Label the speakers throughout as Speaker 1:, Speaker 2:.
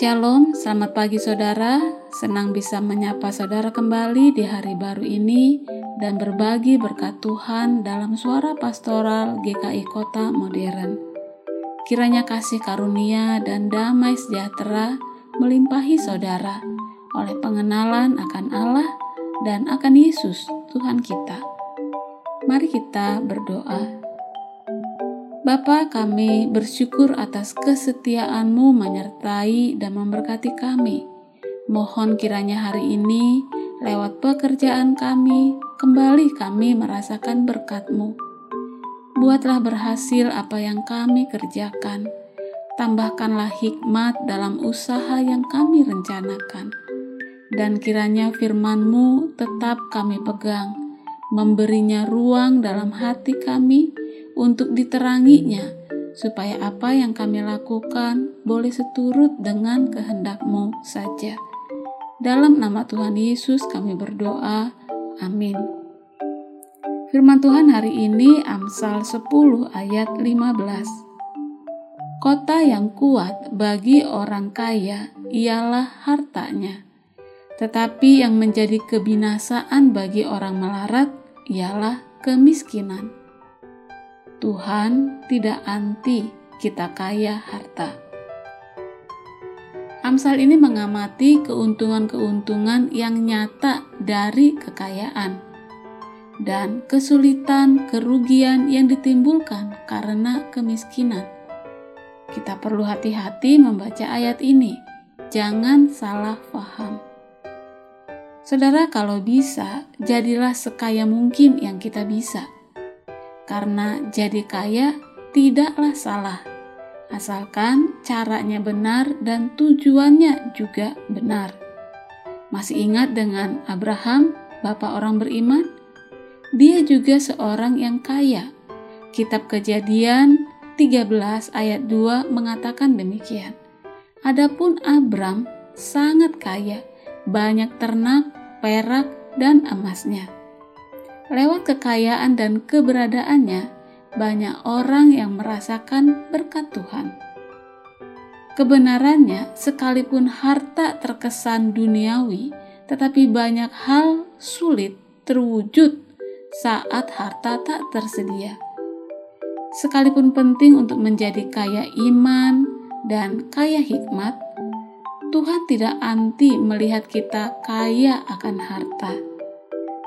Speaker 1: Shalom, selamat pagi saudara. Senang bisa menyapa saudara kembali di hari baru ini dan berbagi berkat Tuhan dalam suara pastoral GKI Kota Modern. Kiranya kasih karunia dan damai sejahtera melimpahi saudara oleh pengenalan akan Allah dan akan Yesus Tuhan kita. Mari kita berdoa. Bapa kami bersyukur atas kesetiaan-Mu menyertai dan memberkati kami. Mohon kiranya hari ini lewat pekerjaan kami, kembali kami merasakan berkat-Mu. Buatlah berhasil apa yang kami kerjakan. Tambahkanlah hikmat dalam usaha yang kami rencanakan. Dan kiranya firman-Mu tetap kami pegang, memberinya ruang dalam hati kami, untuk diteranginya, supaya apa yang kami lakukan boleh seturut dengan kehendak-Mu saja. Dalam nama Tuhan Yesus kami berdoa. Amin. Firman Tuhan hari ini Amsal 10 ayat 15. Kota yang kuat bagi orang kaya ialah hartanya, tetapi yang menjadi kebinasaan bagi orang melarat ialah kemiskinan. Tuhan tidak anti kita kaya harta. Amsal ini mengamati keuntungan-keuntungan yang nyata dari kekayaan dan kesulitan, kerugian yang ditimbulkan karena kemiskinan. Kita perlu hati-hati membaca ayat ini. Jangan salah paham. Saudara, kalau bisa, jadilah sekaya mungkin yang kita bisa karena jadi kaya tidaklah salah, asalkan caranya benar dan tujuannya juga benar. Masih ingat dengan Abraham, bapak orang beriman? Dia juga seorang yang kaya. Kitab Kejadian 13 ayat 2 mengatakan demikian. Adapun Abram sangat kaya, banyak ternak, perak, dan emasnya. Lewat kekayaan dan keberadaannya, banyak orang yang merasakan berkat Tuhan. Kebenarannya, sekalipun harta terkesan duniawi, tetapi banyak hal sulit terwujud saat harta tak tersedia. Sekalipun penting untuk menjadi kaya iman dan kaya hikmat, Tuhan tidak anti melihat kita kaya akan harta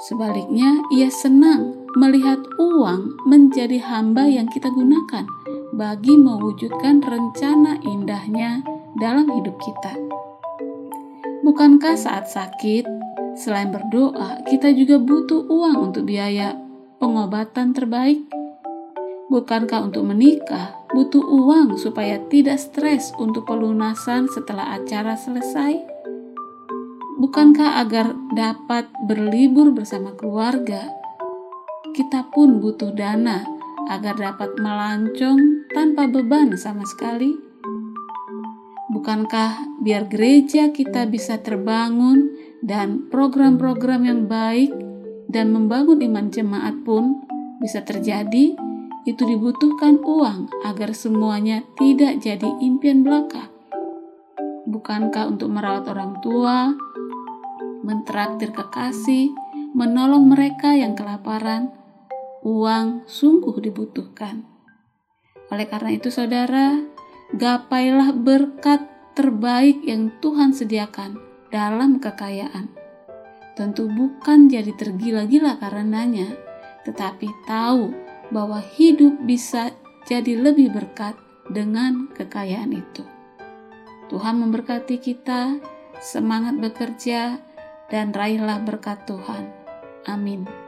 Speaker 1: Sebaliknya, ia senang melihat uang menjadi hamba yang kita gunakan bagi mewujudkan rencana indahnya dalam hidup kita. Bukankah saat sakit, selain berdoa, kita juga butuh uang untuk biaya pengobatan terbaik? Bukankah untuk menikah butuh uang supaya tidak stres untuk pelunasan setelah acara selesai? Bukankah agar dapat berlibur bersama keluarga, kita pun butuh dana agar dapat melancong tanpa beban sama sekali? Bukankah biar gereja kita bisa terbangun dan program-program yang baik dan membangun iman jemaat pun bisa terjadi, itu dibutuhkan uang agar semuanya tidak jadi impian belaka. Bukankah untuk merawat orang tua, mentraktir kekasih, menolong mereka yang kelaparan, uang sungguh dibutuhkan. Oleh karena itu, saudara, gapailah berkat terbaik yang Tuhan sediakan dalam kekayaan. Tentu bukan jadi tergila-gila karenanya, tetapi tahu bahwa hidup bisa jadi lebih berkat dengan kekayaan itu. Tuhan memberkati kita, semangat bekerja, dan raihlah berkat Tuhan. Amin.